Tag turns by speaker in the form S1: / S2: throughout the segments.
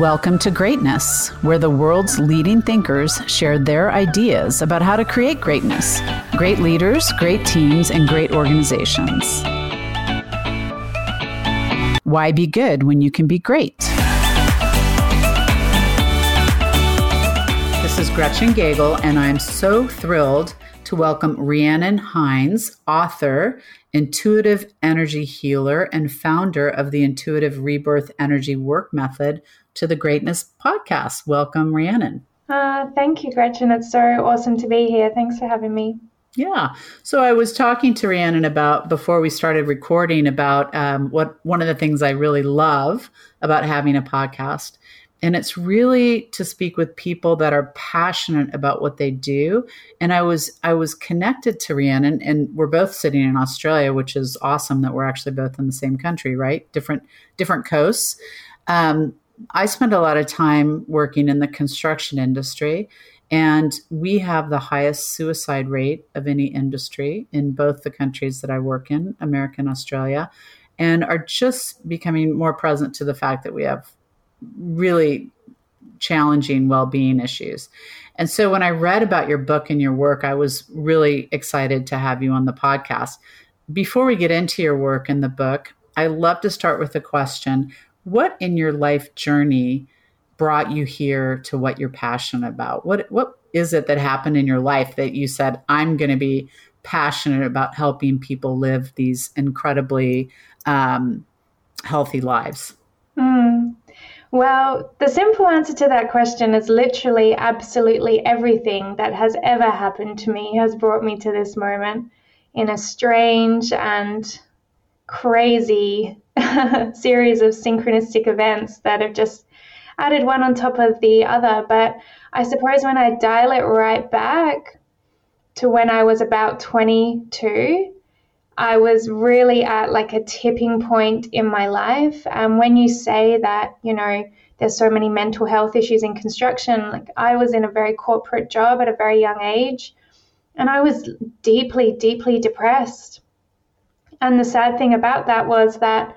S1: Welcome to Greatness, where the world's leading thinkers share their ideas about how to create greatness. Great leaders, great teams, and great organizations. Why be good when you can be great? This is Gretchen Gagel, and I'm so thrilled to welcome Rhiannon Hines, author, intuitive energy healer, and founder of the Intuitive Rebirth Energy Work Method, to the Greatness Podcast. Welcome, Rhiannon.
S2: Uh, thank you, Gretchen. It's so awesome to be here. Thanks for having me.
S1: Yeah. So I was talking to Rhiannon about before we started recording about um, what one of the things I really love about having a podcast. And it's really to speak with people that are passionate about what they do. And I was I was connected to Rhiannon, and we're both sitting in Australia, which is awesome that we're actually both in the same country, right? Different different coasts. Um, I spend a lot of time working in the construction industry, and we have the highest suicide rate of any industry in both the countries that I work in, America and Australia, and are just becoming more present to the fact that we have really challenging well being issues. And so when I read about your book and your work, I was really excited to have you on the podcast. Before we get into your work and the book, I love to start with a question what in your life journey brought you here to what you're passionate about? What what is it that happened in your life that you said I'm going to be passionate about helping people live these incredibly um, healthy lives?
S2: Mm. Well, the simple answer to that question is literally absolutely everything that has ever happened to me has brought me to this moment in a strange and crazy series of synchronistic events that have just added one on top of the other. But I suppose when I dial it right back to when I was about 22, I was really at like a tipping point in my life. And when you say that, you know, there's so many mental health issues in construction, like I was in a very corporate job at a very young age, and I was deeply, deeply depressed. And the sad thing about that was that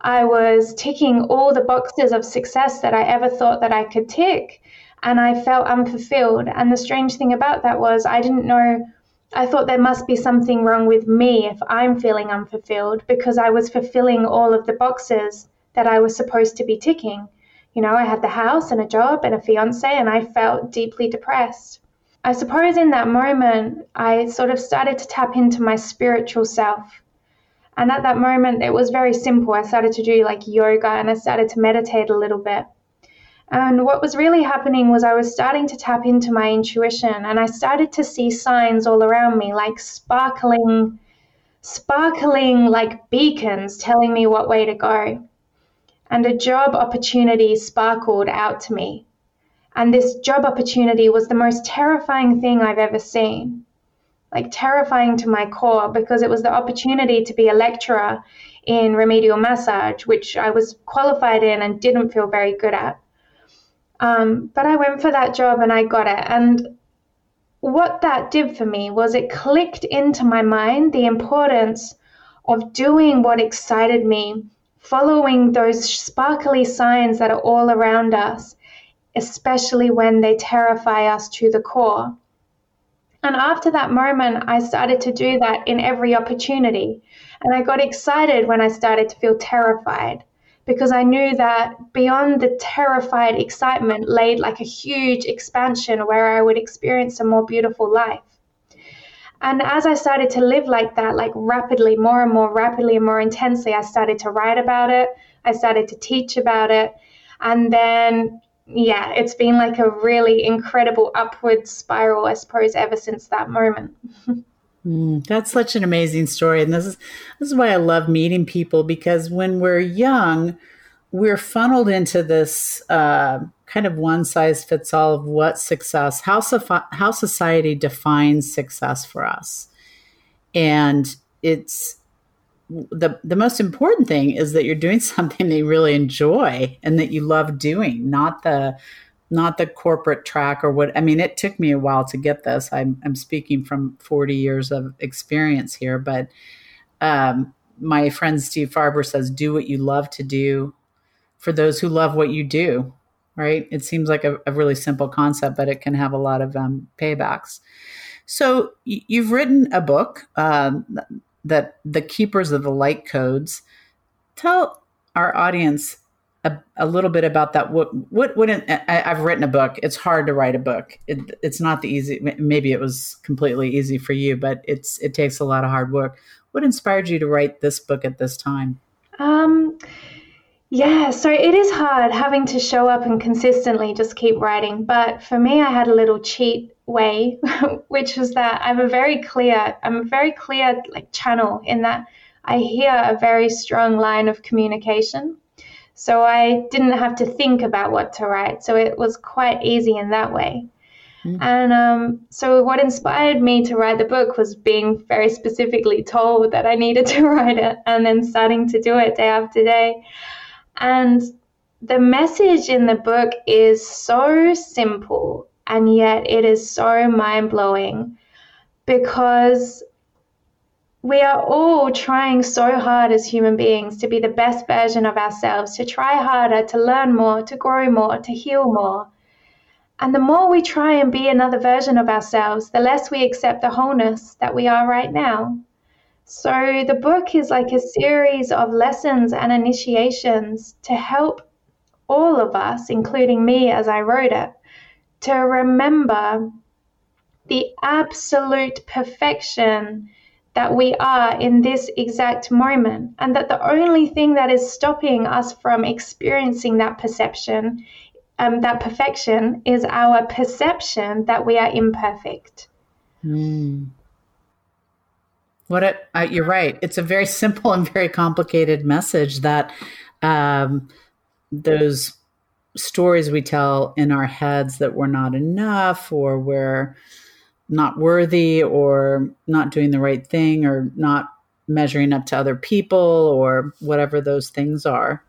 S2: I was ticking all the boxes of success that I ever thought that I could tick. And I felt unfulfilled. And the strange thing about that was I didn't know, I thought there must be something wrong with me if I'm feeling unfulfilled because I was fulfilling all of the boxes that I was supposed to be ticking. You know, I had the house and a job and a fiance, and I felt deeply depressed. I suppose in that moment, I sort of started to tap into my spiritual self and at that moment, it was very simple. I started to do like yoga and I started to meditate a little bit. And what was really happening was I was starting to tap into my intuition and I started to see signs all around me, like sparkling, sparkling like beacons telling me what way to go. And a job opportunity sparkled out to me. And this job opportunity was the most terrifying thing I've ever seen like terrifying to my core because it was the opportunity to be a lecturer in remedial massage, which I was qualified in and didn't feel very good at. Um, but I went for that job and I got it. And what that did for me was it clicked into my mind the importance of doing what excited me, following those sparkly signs that are all around us, especially when they terrify us to the core. And after that moment, I started to do that in every opportunity. And I got excited when I started to feel terrified because I knew that beyond the terrified excitement laid like a huge expansion where I would experience a more beautiful life. And as I started to live like that, like rapidly, more and more rapidly and more intensely, I started to write about it. I started to teach about it. And then yeah, it's been like a really incredible upward spiral, I suppose, ever since that moment.
S1: mm, that's such an amazing story, and this is this is why I love meeting people because when we're young, we're funneled into this uh, kind of one size fits all of what success, how how society defines success for us, and it's the the most important thing is that you're doing something that you really enjoy and that you love doing, not the not the corporate track or what. I mean, it took me a while to get this. I'm I'm speaking from 40 years of experience here, but um, my friend Steve Farber says, "Do what you love to do." For those who love what you do, right? It seems like a, a really simple concept, but it can have a lot of um, paybacks. So you've written a book um, that the Keepers of the Light Codes. Tell our audience a, a little bit about that. What what what? I, have written a book. It's hard to write a book. It, it's not the easy. Maybe it was completely easy for you, but it's it takes a lot of hard work. What inspired you to write this book at this time?
S2: Um, yeah, so it is hard having to show up and consistently just keep writing. But for me, I had a little cheat way, which was that I'm a very clear, I'm a very clear like channel in that I hear a very strong line of communication. So I didn't have to think about what to write. So it was quite easy in that way. Mm. And um, so, what inspired me to write the book was being very specifically told that I needed to write it and then starting to do it day after day. And the message in the book is so simple, and yet it is so mind blowing because we are all trying so hard as human beings to be the best version of ourselves, to try harder, to learn more, to grow more, to heal more. And the more we try and be another version of ourselves, the less we accept the wholeness that we are right now. So the book is like a series of lessons and initiations to help all of us, including me as I wrote it, to remember the absolute perfection that we are in this exact moment, and that the only thing that is stopping us from experiencing that perception, um, that perfection, is our perception that we are imperfect.
S1: Mm. What uh, you're right. It's a very simple and very complicated message that um, those stories we tell in our heads that we're not enough or we're not worthy or not doing the right thing or not measuring up to other people or whatever those things are.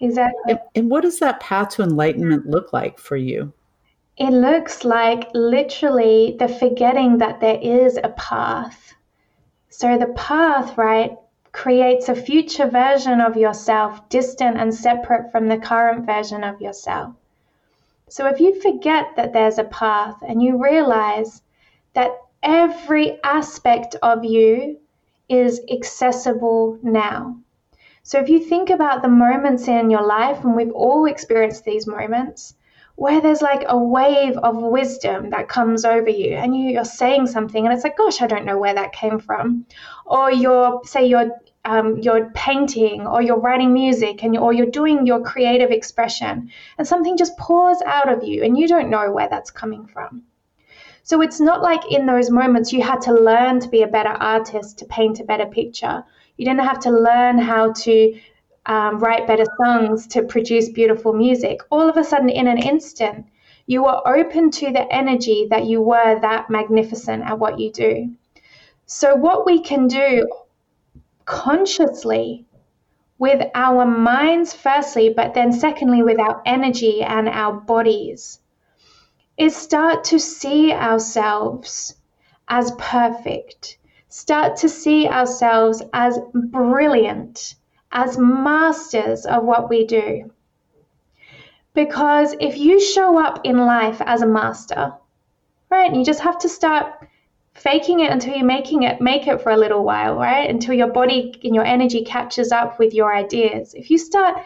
S2: Exactly.
S1: And, and what does that path to enlightenment look like for you?
S2: It looks like literally the forgetting that there is a path so the path, right, creates a future version of yourself distant and separate from the current version of yourself. So if you forget that there's a path and you realize that every aspect of you is accessible now. So if you think about the moments in your life, and we've all experienced these moments, where there's like a wave of wisdom that comes over you and you, are saying something and it's like gosh i don't know where that came from or you're say you're um, you're painting or you're writing music and or you're doing your creative expression and something just pours out of you and you don't know where that's coming from so it's not like in those moments you had to learn to be a better artist to paint a better picture you didn't have to learn how to um, write better songs, to produce beautiful music. All of a sudden, in an instant, you are open to the energy that you were that magnificent at what you do. So, what we can do consciously with our minds, firstly, but then secondly, with our energy and our bodies, is start to see ourselves as perfect, start to see ourselves as brilliant as masters of what we do. Because if you show up in life as a master, right, you just have to start faking it until you're making it, make it for a little while, right? Until your body and your energy catches up with your ideas. If you start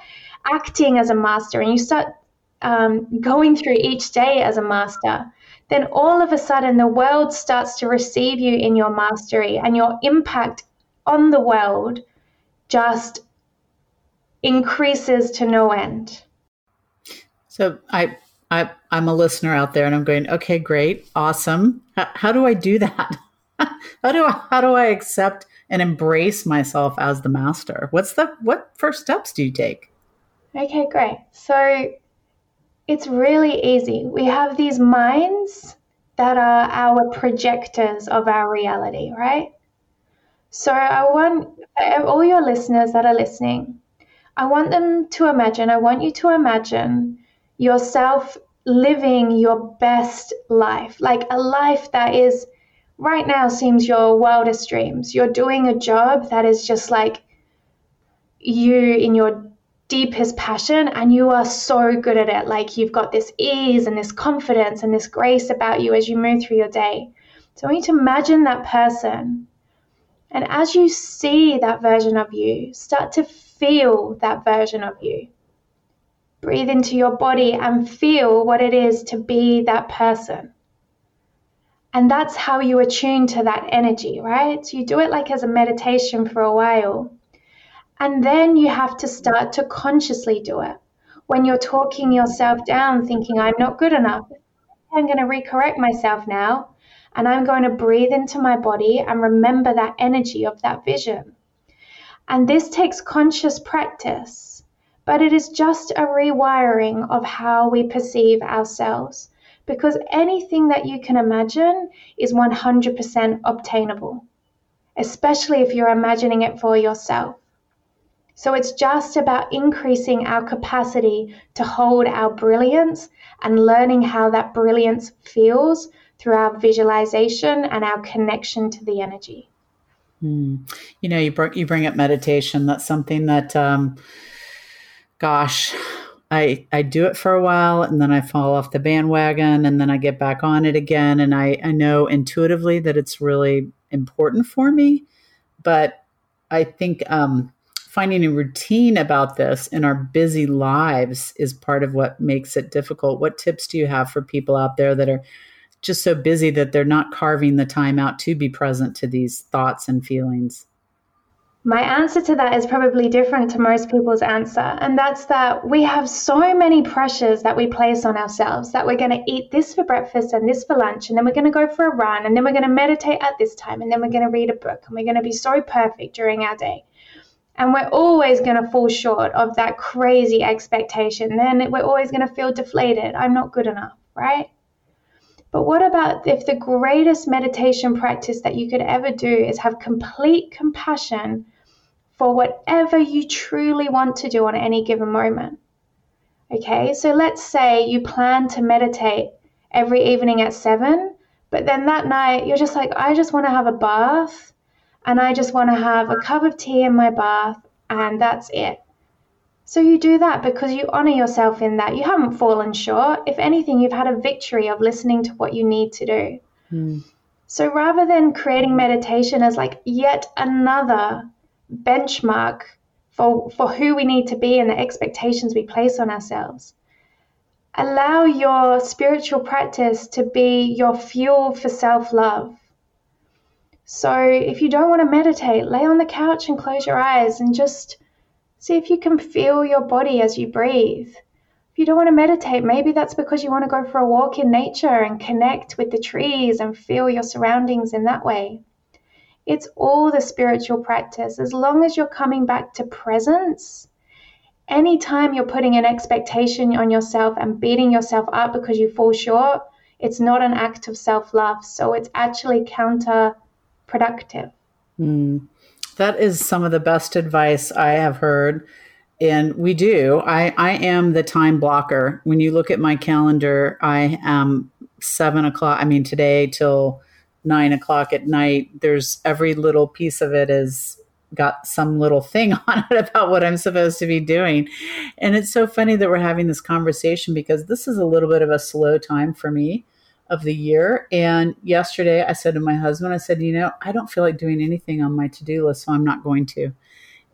S2: acting as a master and you start um, going through each day as a master, then all of a sudden the world starts to receive you in your mastery and your impact on the world just increases to no end.
S1: So I, I I'm a listener out there, and I'm going, okay, great, awesome. How, how do I do that? how do I how do I accept and embrace myself as the master? What's the what first steps do you take?
S2: Okay, great. So it's really easy. We have these minds that are our projectors of our reality, right? So I want uh, all your listeners that are listening I want them to imagine, I want you to imagine yourself living your best life, like a life that is right now seems your wildest dreams. You're doing a job that is just like you in your deepest passion and you are so good at it. Like you've got this ease and this confidence and this grace about you as you move through your day. So I want you to imagine that person. And as you see that version of you, start to feel that version of you. Breathe into your body and feel what it is to be that person. And that's how you attune to that energy, right? So you do it like as a meditation for a while. And then you have to start to consciously do it. When you're talking yourself down, thinking, I'm not good enough, I'm going to recorrect myself now. And I'm going to breathe into my body and remember that energy of that vision. And this takes conscious practice, but it is just a rewiring of how we perceive ourselves. Because anything that you can imagine is 100% obtainable, especially if you're imagining it for yourself. So it's just about increasing our capacity to hold our brilliance and learning how that brilliance feels through our visualization and our connection to the energy.
S1: Mm. You know, you bring you bring up meditation. That's something that, um, gosh, I I do it for a while and then I fall off the bandwagon and then I get back on it again. And I I know intuitively that it's really important for me, but I think um, finding a routine about this in our busy lives is part of what makes it difficult. What tips do you have for people out there that are just so busy that they're not carving the time out to be present to these thoughts and feelings?
S2: My answer to that is probably different to most people's answer, and that's that we have so many pressures that we place on ourselves that we're going to eat this for breakfast and this for lunch, and then we're going to go for a run, and then we're going to meditate at this time, and then we're going to read a book, and we're going to be so perfect during our day. And we're always going to fall short of that crazy expectation. Then we're always going to feel deflated. I'm not good enough, right? But what about if the greatest meditation practice that you could ever do is have complete compassion for whatever you truly want to do on any given moment? Okay, so let's say you plan to meditate every evening at seven, but then that night you're just like, I just want to have a bath and I just want to have a cup of tea in my bath, and that's it. So you do that because you honor yourself in that. You haven't fallen short. If anything, you've had a victory of listening to what you need to do. Mm. So rather than creating meditation as like yet another benchmark for, for who we need to be and the expectations we place on ourselves, allow your spiritual practice to be your fuel for self love. So if you don't want to meditate, lay on the couch and close your eyes and just see if you can feel your body as you breathe. If you don't want to meditate, maybe that's because you want to go for a walk in nature and connect with the trees and feel your surroundings in that way. It's all the spiritual practice. As long as you're coming back to presence, anytime you're putting an expectation on yourself and beating yourself up because you fall short, it's not an act of self love. So it's actually counterproductive.
S1: Mm. That is some of the best advice I have heard. And we do. I, I am the time blocker. When you look at my calendar, I am seven o'clock. I mean, today till nine o'clock at night, there's every little piece of it is got some little thing on it about what I'm supposed to be doing. And it's so funny that we're having this conversation because this is a little bit of a slow time for me of the year. And yesterday I said to my husband, I said, you know, I don't feel like doing anything on my to do list, so I'm not going to.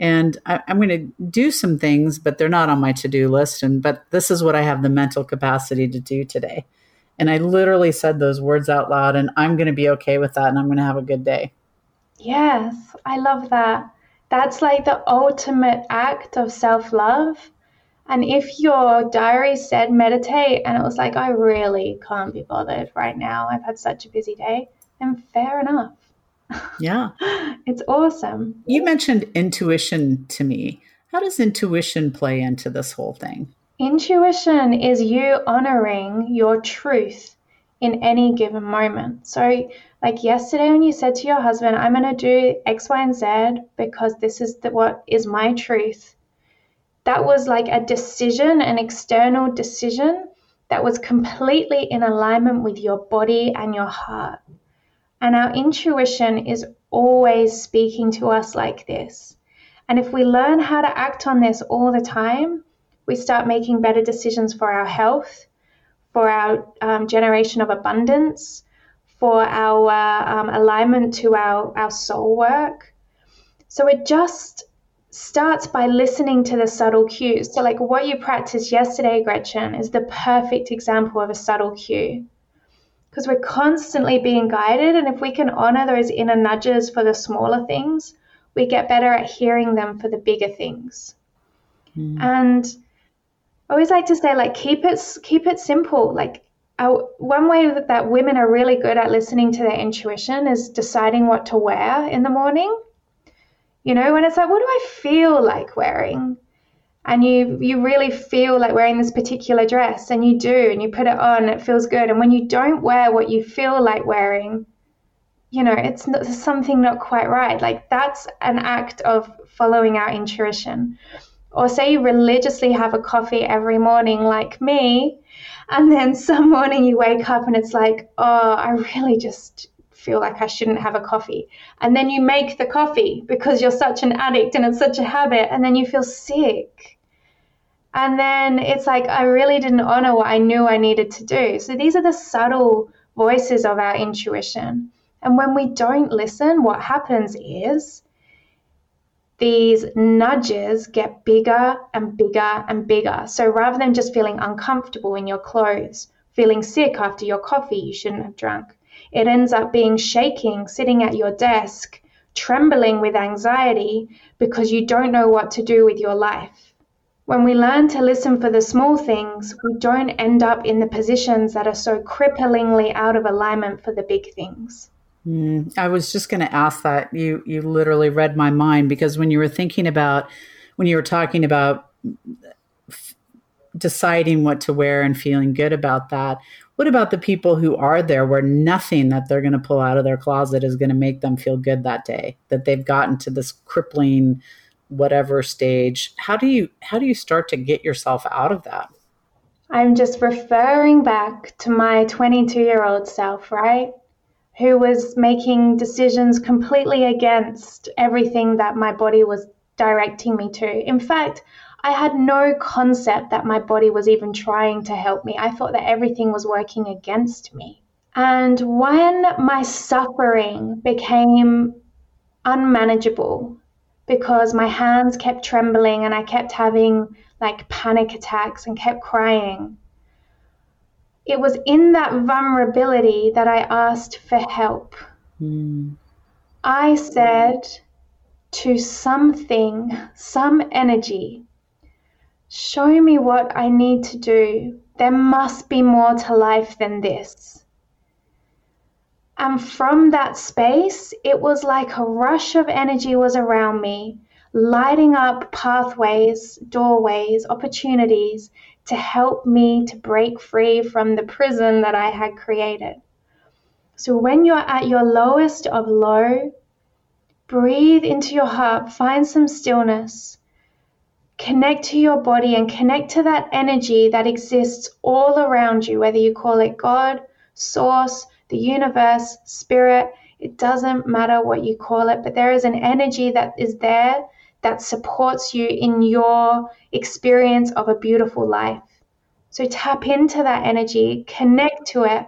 S1: And I, am going to do some things, but they're not on my to do list. And but this is what I have the mental capacity to do today. And I literally said those words out loud, and I'm going to be okay with that, and I'm going to have a good day.
S2: Yes, I love that. That's like the ultimate act of self love and if your diary said meditate and it was like, I really can't be bothered right now, I've had such a busy day, then fair enough.
S1: Yeah.
S2: it's awesome.
S1: You mentioned intuition to me. How does intuition play into this whole thing?
S2: Intuition is you honoring your truth in any given moment. So, like yesterday, when you said to your husband, I'm going to do X, Y, and Z because this is the, what is my truth that was like a decision, an external decision that was completely in alignment with your body and your heart. And our intuition is always speaking to us like this. And if we learn how to act on this all the time, we start making better decisions for our health, for our um, generation of abundance, for our um, alignment to our, our soul work. So it just starts by listening to the subtle cues. So, like what you practiced yesterday, Gretchen, is the perfect example of a subtle cue. Because we're constantly being guided, and if we can honor those inner nudges for the smaller things, we get better at hearing them for the bigger things. Mm. And I always like to say, like, keep it keep it simple. Like, one way that women are really good at listening to their intuition is deciding what to wear in the morning. You know, when it's like, what do I feel like wearing? And you you really feel like wearing this particular dress, and you do, and you put it on, it feels good. And when you don't wear what you feel like wearing, you know, it's not, something not quite right. Like that's an act of following our intuition. Or say you religiously have a coffee every morning, like me, and then some morning you wake up and it's like, oh, I really just feel like I shouldn't have a coffee. And then you make the coffee because you're such an addict and it's such a habit, and then you feel sick. And then it's like, I really didn't honor what I knew I needed to do. So these are the subtle voices of our intuition. And when we don't listen, what happens is these nudges get bigger and bigger and bigger. So rather than just feeling uncomfortable in your clothes, feeling sick after your coffee you shouldn't have drunk, it ends up being shaking, sitting at your desk, trembling with anxiety because you don't know what to do with your life. When we learn to listen for the small things, we don't end up in the positions that are so cripplingly out of alignment for the big things.
S1: Mm, I was just going to ask that. You you literally read my mind because when you were thinking about when you were talking about f- deciding what to wear and feeling good about that, what about the people who are there where nothing that they're going to pull out of their closet is going to make them feel good that day? That they've gotten to this crippling whatever stage. How do you how do you start to get yourself out of that?
S2: I'm just referring back to my 22-year-old self, right? Who was making decisions completely against everything that my body was directing me to. In fact, I had no concept that my body was even trying to help me. I thought that everything was working against me. And when my suffering became unmanageable because my hands kept trembling and I kept having like panic attacks and kept crying, it was in that vulnerability that I asked for help. Mm. I said to something, some energy, Show me what I need to do. There must be more to life than this. And from that space, it was like a rush of energy was around me, lighting up pathways, doorways, opportunities to help me to break free from the prison that I had created. So when you're at your lowest of low, breathe into your heart, find some stillness connect to your body and connect to that energy that exists all around you, whether you call it God, Source, the universe, Spirit. It doesn't matter what you call it, but there is an energy that is there that supports you in your experience of a beautiful life. So tap into that energy, connect to it.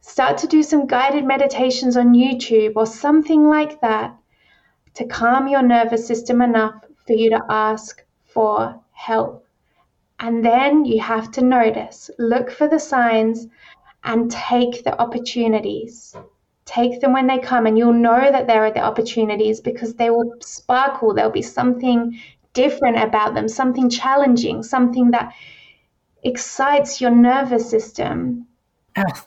S2: Start to do some guided meditations on YouTube or something like that to calm your nervous system enough for you to ask for help. And then you have to notice, look for the signs, and take the opportunities. Take them when they come, and you'll know that there are the opportunities because they will sparkle. There'll be something different about them, something challenging, something that excites your nervous system.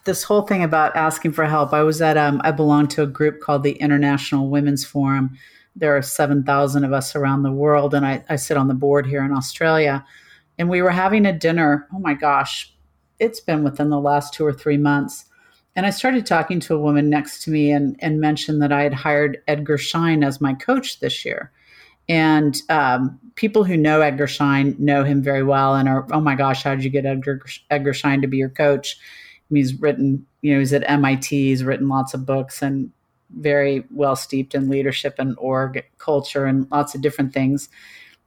S1: this whole thing about asking for help. I was at um, I belong to a group called the International Women's Forum, there are 7,000 of us around the world, and I, I sit on the board here in Australia. And we were having a dinner. Oh my gosh, it's been within the last two or three months. And I started talking to a woman next to me and, and mentioned that I had hired Edgar Schein as my coach this year. And um, people who know Edgar Schein know him very well and are, oh my gosh, how did you get Edgar, Edgar Schein to be your coach? He's written, you know, he's at MIT, he's written lots of books and very well steeped in leadership and org culture and lots of different things.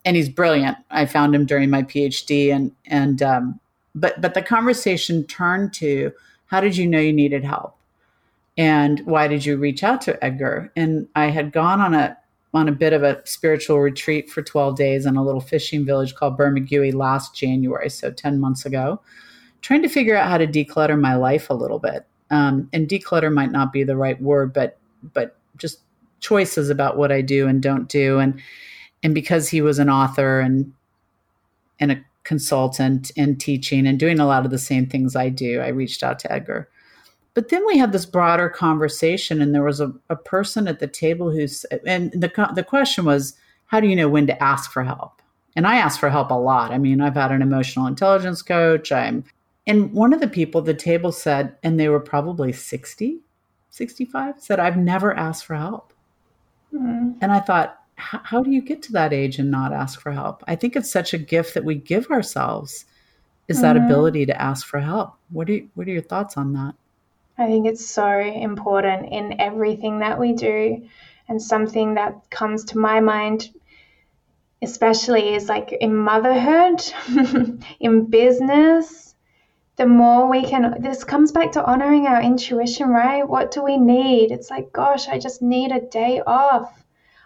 S1: And he's brilliant. I found him during my PhD, and and um, but but the conversation turned to how did you know you needed help, and why did you reach out to Edgar? And I had gone on a on a bit of a spiritual retreat for 12 days in a little fishing village called Bermagui last January, so 10 months ago, trying to figure out how to declutter my life a little bit. Um, and declutter might not be the right word, but but just choices about what I do and don't do. And and because he was an author and and a consultant and teaching and doing a lot of the same things I do, I reached out to Edgar. But then we had this broader conversation, and there was a, a person at the table who's, and the, the question was, how do you know when to ask for help? And I ask for help a lot. I mean, I've had an emotional intelligence coach. I'm, and one of the people at the table said, and they were probably 60, 65, said, I've never asked for help. Mm. And I thought, how do you get to that age and not ask for help? I think it's such a gift that we give ourselves is mm-hmm. that ability to ask for help. What are you, what are your thoughts on that?
S2: I think it's so important in everything that we do. And something that comes to my mind, especially, is like in motherhood, in business. The more we can, this comes back to honoring our intuition, right? What do we need? It's like, gosh, I just need a day off.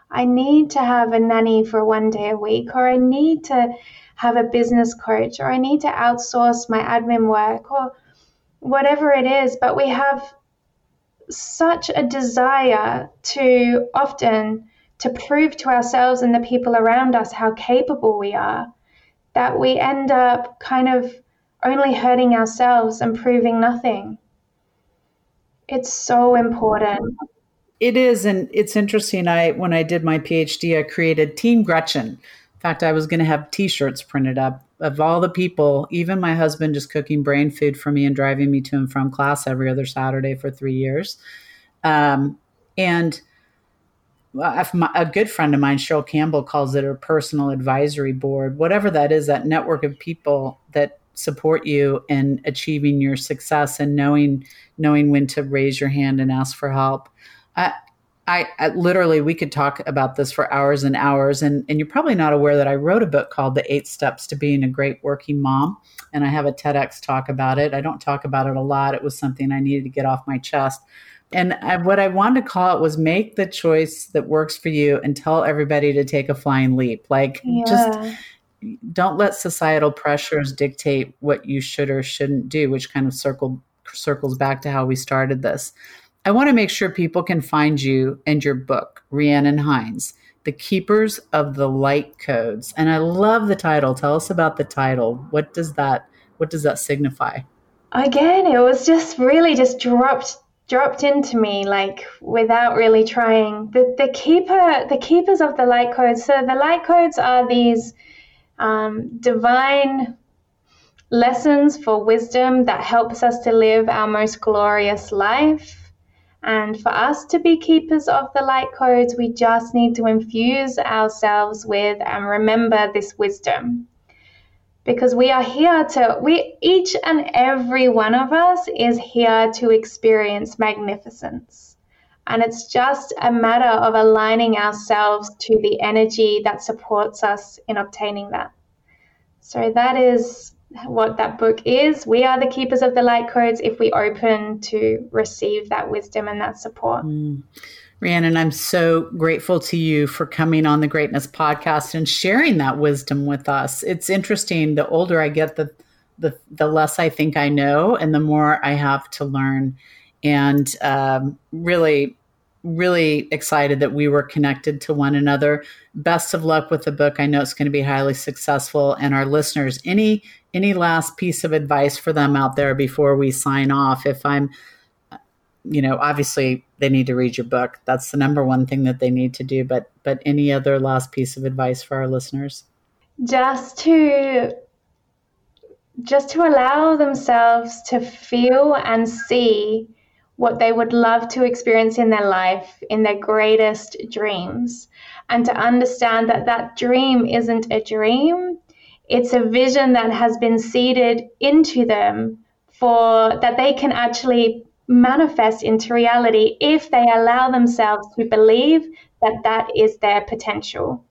S2: I need to have a nanny for one day a week, or I need to have a business coach, or I need to outsource my admin work, or whatever it is, but we have such a desire to often to prove to ourselves and the people around us how capable we are that we end up kind of only hurting ourselves and proving nothing. It's so important.
S1: It is, and it's interesting. I when I did my PhD, I created Team Gretchen, In fact, I was going to have T-shirts printed up of all the people, even my husband, just cooking brain food for me and driving me to and from class every other Saturday for three years. Um, and a good friend of mine, Cheryl Campbell, calls it a personal advisory board. Whatever that is, that network of people that support you in achieving your success and knowing knowing when to raise your hand and ask for help. I, I, I, literally we could talk about this for hours and hours and and you're probably not aware that I wrote a book called The 8 Steps to Being a Great Working Mom and I have a TEDx talk about it. I don't talk about it a lot. It was something I needed to get off my chest. And I, what I wanted to call it was make the choice that works for you and tell everybody to take a flying leap. Like yeah. just don't let societal pressures dictate what you should or shouldn't do, which kind of circle circles back to how we started this. I want to make sure people can find you and your book, Rhiannon Hinds, The Keepers of the Light Codes. And I love the title. Tell us about the title. What does that what does that signify?
S2: Again, it was just really just dropped dropped into me like without really trying. The the keeper the keepers of the light codes. So the light codes are these um, divine lessons for wisdom that helps us to live our most glorious life and for us to be keepers of the light codes, we just need to infuse ourselves with and remember this wisdom. Because we are here to, we each and every one of us is here to experience magnificence. And it's just a matter of aligning ourselves to the energy that supports us in obtaining that. So that is what that book is. We are the keepers of the light codes if we open to receive that wisdom and that support. Mm.
S1: Rhiannon, I'm so grateful to you for coming on the Greatness podcast and sharing that wisdom with us. It's interesting. The older I get, the the, the less I think I know, and the more I have to learn. And um, really, really excited that we were connected to one another. Best of luck with the book. I know it's going to be highly successful. And our listeners, any any last piece of advice for them out there before we sign off? If I'm, you know, obviously they need to read your book. That's the number one thing that they need to do. But but any other last piece of advice for our listeners?
S2: Just to just to allow themselves to feel and see what they would love to experience in their life in their greatest dreams and to understand that that dream isn't a dream it's a vision that has been seeded into them for that they can actually manifest into reality if they allow themselves to believe that that is their potential.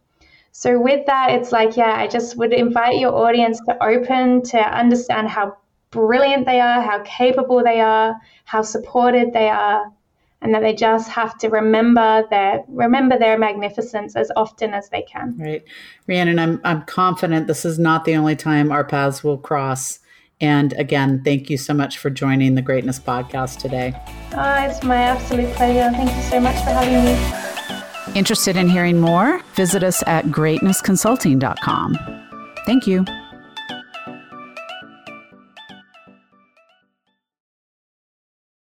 S2: So, with that, it's like, yeah, I just would invite your audience to open to understand how brilliant they are, how capable they are, how supported they are, and that they just have to remember their remember their magnificence as often as they can.
S1: Right, Rhiannon, I'm I'm confident this is not the only time our paths will cross. And again, thank you so much for joining the Greatness Podcast today.
S2: Oh, it's my absolute pleasure. Thank you so much for having me.
S1: Interested in hearing more? Visit us at greatnessconsulting.com. Thank you.